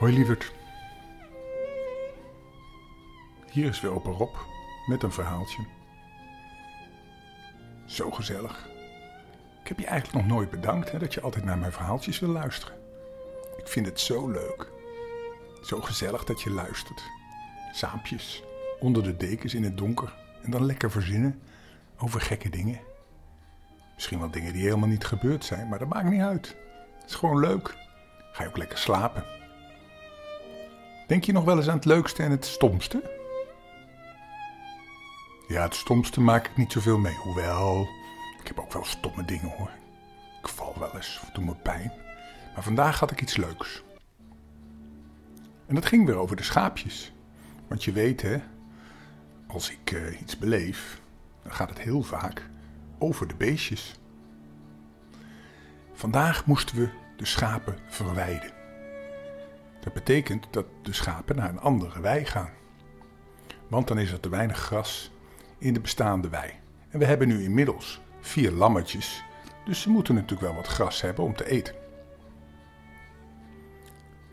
Hoi lieverd. Hier is weer opa Rob met een verhaaltje. Zo gezellig. Ik heb je eigenlijk nog nooit bedankt hè, dat je altijd naar mijn verhaaltjes wil luisteren. Ik vind het zo leuk. Zo gezellig dat je luistert. Saampjes, onder de dekens in het donker en dan lekker verzinnen over gekke dingen. Misschien wel dingen die helemaal niet gebeurd zijn, maar dat maakt niet uit. Het is gewoon leuk. Ga je ook lekker slapen. Denk je nog wel eens aan het leukste en het stomste? Ja, het stomste maak ik niet zoveel mee. Hoewel, ik heb ook wel stomme dingen hoor. Ik val wel eens of doe me pijn. Maar vandaag had ik iets leuks. En dat ging weer over de schaapjes. Want je weet hè, als ik uh, iets beleef, dan gaat het heel vaak over de beestjes. Vandaag moesten we de schapen verwijden. Dat betekent dat de schapen naar een andere wei gaan. Want dan is er te weinig gras in de bestaande wei. En we hebben nu inmiddels vier lammetjes, dus ze moeten natuurlijk wel wat gras hebben om te eten.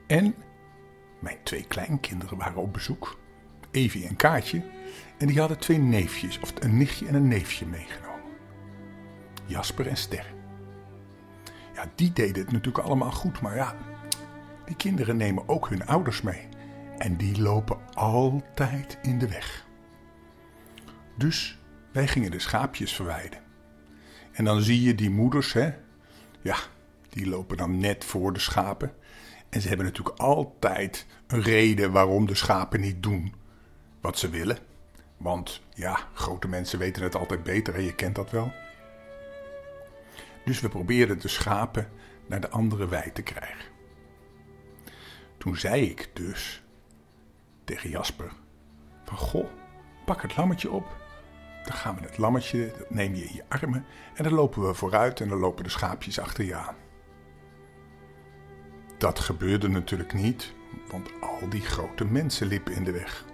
En mijn twee kleinkinderen waren op bezoek, Evie en Kaatje, en die hadden twee neefjes, of een nichtje en een neefje meegenomen. Jasper en Ster. Ja, die deden het natuurlijk allemaal goed, maar ja, die kinderen nemen ook hun ouders mee. En die lopen altijd in de weg. Dus wij gingen de schaapjes verwijden. En dan zie je die moeders, hè? Ja, die lopen dan net voor de schapen. En ze hebben natuurlijk altijd een reden waarom de schapen niet doen wat ze willen. Want ja, grote mensen weten het altijd beter en je kent dat wel. Dus we probeerden de schapen naar de andere wei te krijgen. Toen zei ik dus tegen Jasper: van goh, pak het lammetje op. Dan gaan we het lammetje, dat neem je in je armen en dan lopen we vooruit en dan lopen de schaapjes achter je aan. Dat gebeurde natuurlijk niet, want al die grote mensen liepen in de weg.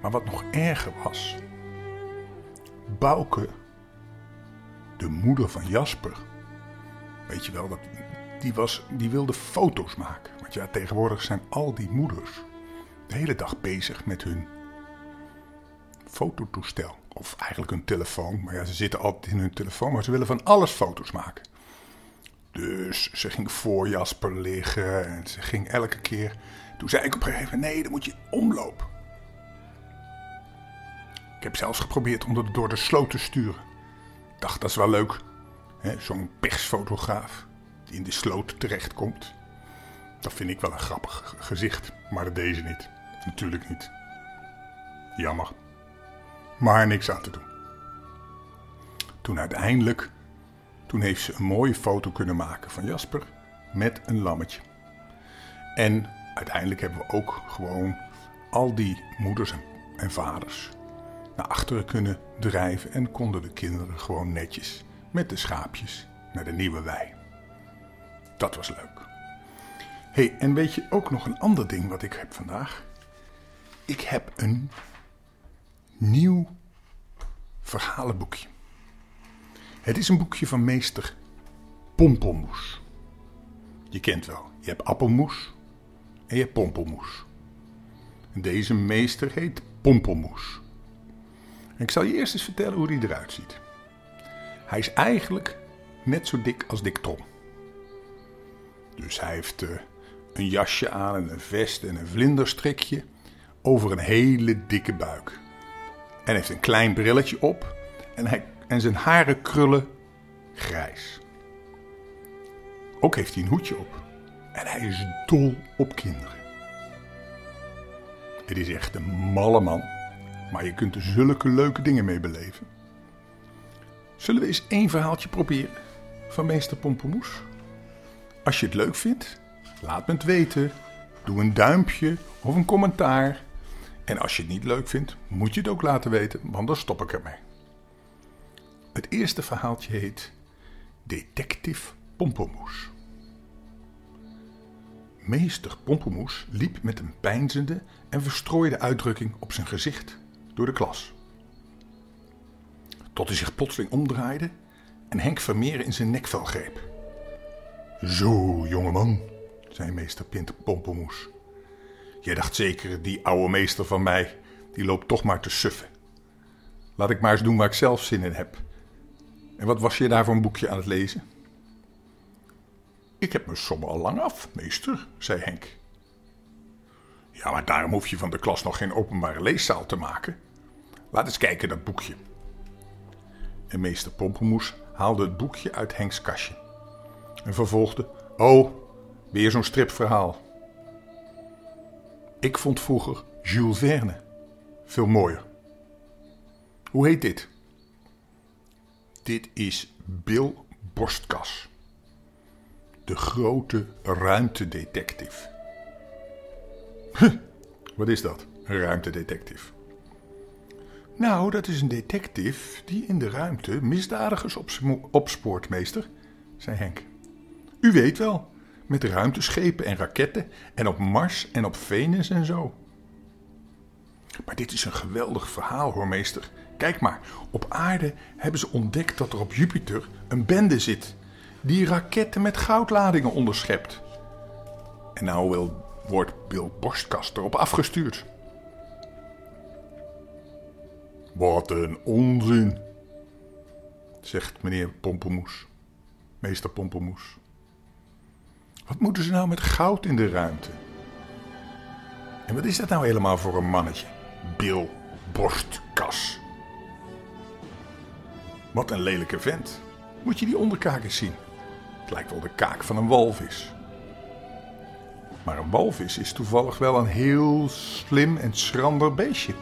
Maar wat nog erger was, Bouke, de moeder van Jasper, weet je wel, die, was, die wilde foto's maken. Ja, tegenwoordig zijn al die moeders de hele dag bezig met hun fototoestel. Of eigenlijk hun telefoon. Maar ja, ze zitten altijd in hun telefoon, maar ze willen van alles foto's maken. Dus ze ging voor Jasper liggen en ze ging elke keer. Toen zei ik op een gegeven moment: nee, dan moet je omlopen. Ik heb zelfs geprobeerd om het door de sloot te sturen. Ik dacht, dat is wel leuk. Zo'n persfotograaf die in de sloot terechtkomt. Dat vind ik wel een grappig gezicht, maar deze niet. Natuurlijk niet. Jammer. Maar niks aan te doen. Toen uiteindelijk, toen heeft ze een mooie foto kunnen maken van Jasper met een lammetje. En uiteindelijk hebben we ook gewoon al die moeders en vaders naar achteren kunnen drijven en konden de kinderen gewoon netjes met de schaapjes naar de nieuwe wei. Dat was leuk. Hey, en weet je ook nog een ander ding wat ik heb vandaag? Ik heb een nieuw verhalenboekje. Het is een boekje van meester Pompelmoes. Je kent wel, je hebt appelmoes en je hebt pompelmoes. Deze meester heet Pompelmoes. En ik zal je eerst eens vertellen hoe hij eruit ziet. Hij is eigenlijk net zo dik als Dick Tom. Dus hij heeft uh, een jasje aan en een vest en een vlinderstrikje over een hele dikke buik. En heeft een klein brilletje op en, hij, en zijn haren krullen grijs. Ook heeft hij een hoedje op. En hij is dol op kinderen. Het is echt een malle man, maar je kunt er zulke leuke dingen mee beleven. Zullen we eens één verhaaltje proberen van meester Pompemoes? Als je het leuk vindt, laat me het weten. Doe een duimpje of een commentaar. En als je het niet leuk vindt, moet je het ook laten weten, want dan stop ik ermee. Het eerste verhaaltje heet Detective Pompomoes. Meester Pompomoes liep met een pijnzende en verstrooide uitdrukking op zijn gezicht door de klas. Tot hij zich plotseling omdraaide en Henk Vermeer in zijn nekvel greep. Zo, jongeman, zei meester Pinter Pompomoes. Jij dacht zeker, die oude meester van mij, die loopt toch maar te suffen. Laat ik maar eens doen waar ik zelf zin in heb. En wat was je daar voor een boekje aan het lezen? Ik heb mijn sommen al lang af, meester, zei Henk. Ja, maar daarom hoef je van de klas nog geen openbare leeszaal te maken. Laat eens kijken, dat boekje. En meester Pompemoes haalde het boekje uit Henks kastje. En vervolgde: Oh, weer zo'n stripverhaal. Ik vond vroeger Jules Verne veel mooier. Hoe heet dit? Dit is Bill Borstkas. De grote ruimtedetective. Huh, wat is dat, een ruimtedetective? Nou, dat is een detective die in de ruimte misdadigers opspoort, meester, zei Henk. U weet wel, met ruimteschepen en raketten en op Mars en op Venus en zo. Maar dit is een geweldig verhaal, hoor, meester. Kijk maar, op aarde hebben ze ontdekt dat er op Jupiter een bende zit die raketten met goudladingen onderschept. En nou wordt Bill Borstkast erop afgestuurd. Wat een onzin, zegt meneer Pompemoes, meester Pompemoes. Wat moeten ze nou met goud in de ruimte? En wat is dat nou helemaal voor een mannetje? Bill Borstkas. Wat een lelijke vent. Moet je die onderkaak eens zien. Het lijkt wel de kaak van een walvis. Maar een walvis is toevallig wel een heel slim en schrander beestje.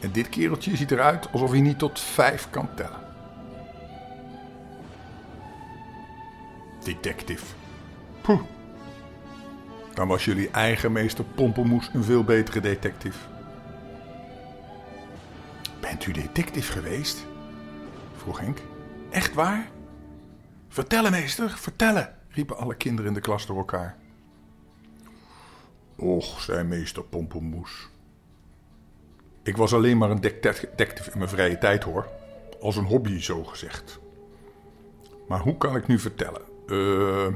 En dit kereltje ziet eruit alsof hij niet tot vijf kan tellen. Detective. Dan was jullie eigen meester Pompelmoes een veel betere detective. Bent u detective geweest? vroeg Henk. Echt waar? Vertellen, meester, vertellen, riepen alle kinderen in de klas door elkaar. Och, zei meester Pompelmoes. Ik was alleen maar een detective in mijn vrije tijd hoor. Als een hobby, zo gezegd. Maar hoe kan ik nu vertellen? Uh,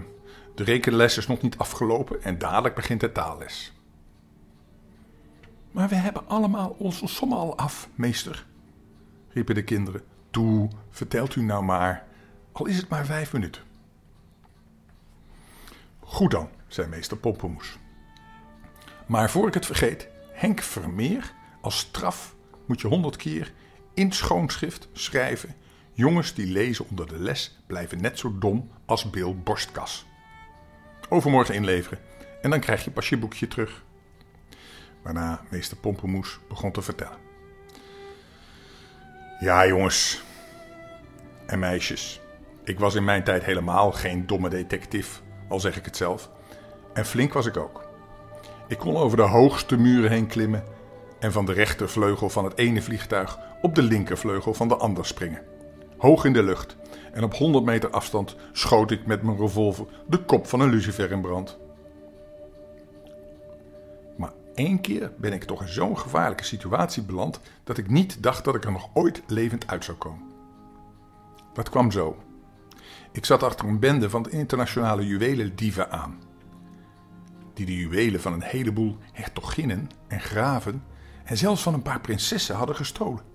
de rekenles is nog niet afgelopen en dadelijk begint de taalles. Maar we hebben allemaal onze sommen al af, meester, riepen de kinderen. Toe, vertelt u nou maar, al is het maar vijf minuten. Goed dan, zei meester Pompemoes. Maar voor ik het vergeet, Henk Vermeer, als straf moet je honderd keer in schoonschrift schrijven: Jongens die lezen onder de les blijven net zo dom als Bill Borstkas. Overmorgen inleveren en dan krijg je pas je boekje terug. Waarna meester Pompemoes begon te vertellen. Ja, jongens en meisjes. Ik was in mijn tijd helemaal geen domme detectief, al zeg ik het zelf. En flink was ik ook. Ik kon over de hoogste muren heen klimmen en van de rechtervleugel van het ene vliegtuig op de linkervleugel van de ander springen. Hoog in de lucht en op 100 meter afstand schoot ik met mijn revolver de kop van een lucifer in brand. Maar één keer ben ik toch in zo'n gevaarlijke situatie beland dat ik niet dacht dat ik er nog ooit levend uit zou komen. Dat kwam zo. Ik zat achter een bende van de internationale juwelendieven aan. Die de juwelen van een heleboel hertoginnen en graven en zelfs van een paar prinsessen hadden gestolen.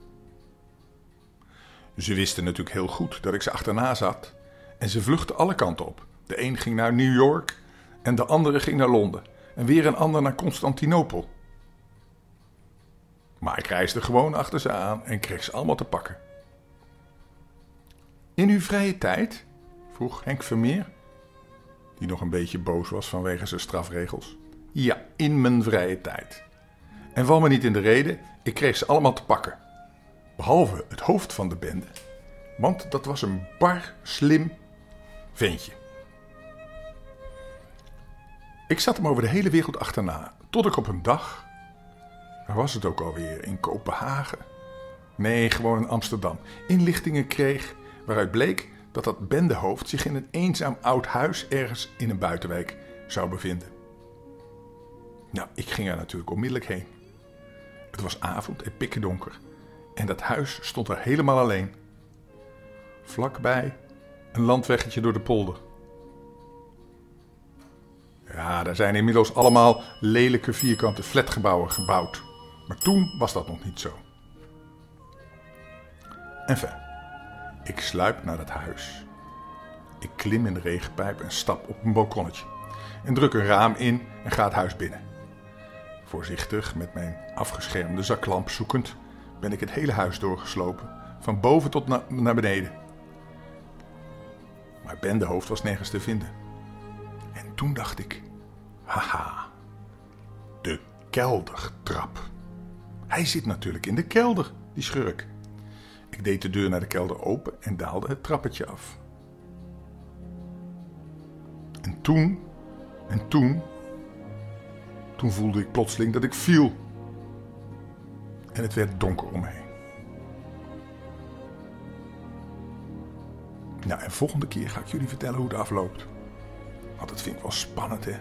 Ze wisten natuurlijk heel goed dat ik ze achterna zat en ze vluchtten alle kanten op. De een ging naar New York en de andere ging naar Londen en weer een ander naar Constantinopel. Maar ik reisde gewoon achter ze aan en kreeg ze allemaal te pakken. In uw vrije tijd? vroeg Henk Vermeer, die nog een beetje boos was vanwege zijn strafregels. Ja, in mijn vrije tijd. En val me niet in de reden, ik kreeg ze allemaal te pakken. Behalve het hoofd van de bende. Want dat was een bar slim ventje. Ik zat hem over de hele wereld achterna. Tot ik op een dag. Waar was het ook alweer? In Kopenhagen? Nee, gewoon in Amsterdam. Inlichtingen kreeg waaruit bleek dat dat bendehoofd zich in een eenzaam oud huis ergens in een buitenwijk zou bevinden. Nou, ik ging er natuurlijk onmiddellijk heen. Het was avond en pikkendonker en dat huis stond er helemaal alleen. Vlakbij een landweggetje door de polder. Ja, daar zijn inmiddels allemaal lelijke vierkante flatgebouwen gebouwd. Maar toen was dat nog niet zo. Enfin, ik sluip naar het huis. Ik klim in de regenpijp en stap op een balkonnetje. En druk een raam in en ga het huis binnen. Voorzichtig, met mijn afgeschermde zaklamp zoekend, ben ik het hele huis doorgeslopen, van boven tot na naar beneden. Maar Bendehoofd was nergens te vinden. En toen dacht ik, haha, de keldertrap. Hij zit natuurlijk in de kelder, die schurk. Ik deed de deur naar de kelder open en daalde het trappetje af. En toen, en toen, toen voelde ik plotseling dat ik viel. En het werd donker om. Nou, en volgende keer ga ik jullie vertellen hoe het afloopt. Want dat vind ik wel spannend, hè?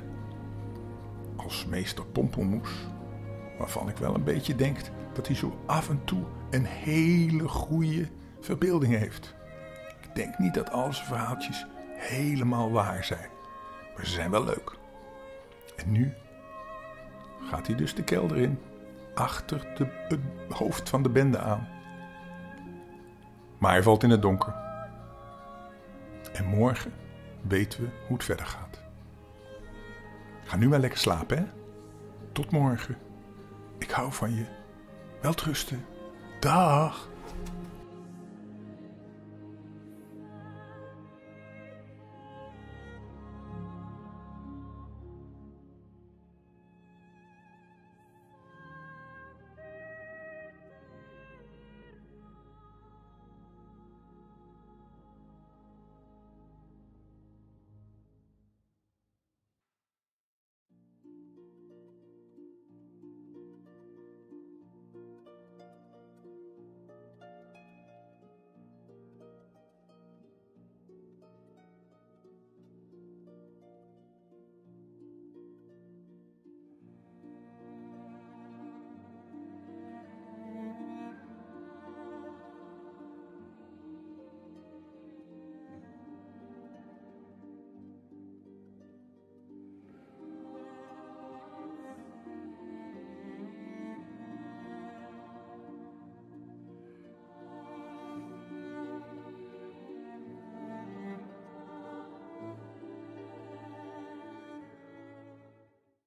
Als meester Pompelmoes, waarvan ik wel een beetje denk dat hij zo af en toe een hele goede verbeelding heeft. Ik denk niet dat al zijn verhaaltjes helemaal waar zijn, maar ze zijn wel leuk. En nu gaat hij dus de kelder in, achter de, het hoofd van de bende aan. Maar hij valt in het donker. En morgen weten we hoe het verder gaat. Ga nu maar lekker slapen, hè? Tot morgen. Ik hou van je. Welterusten. Dag.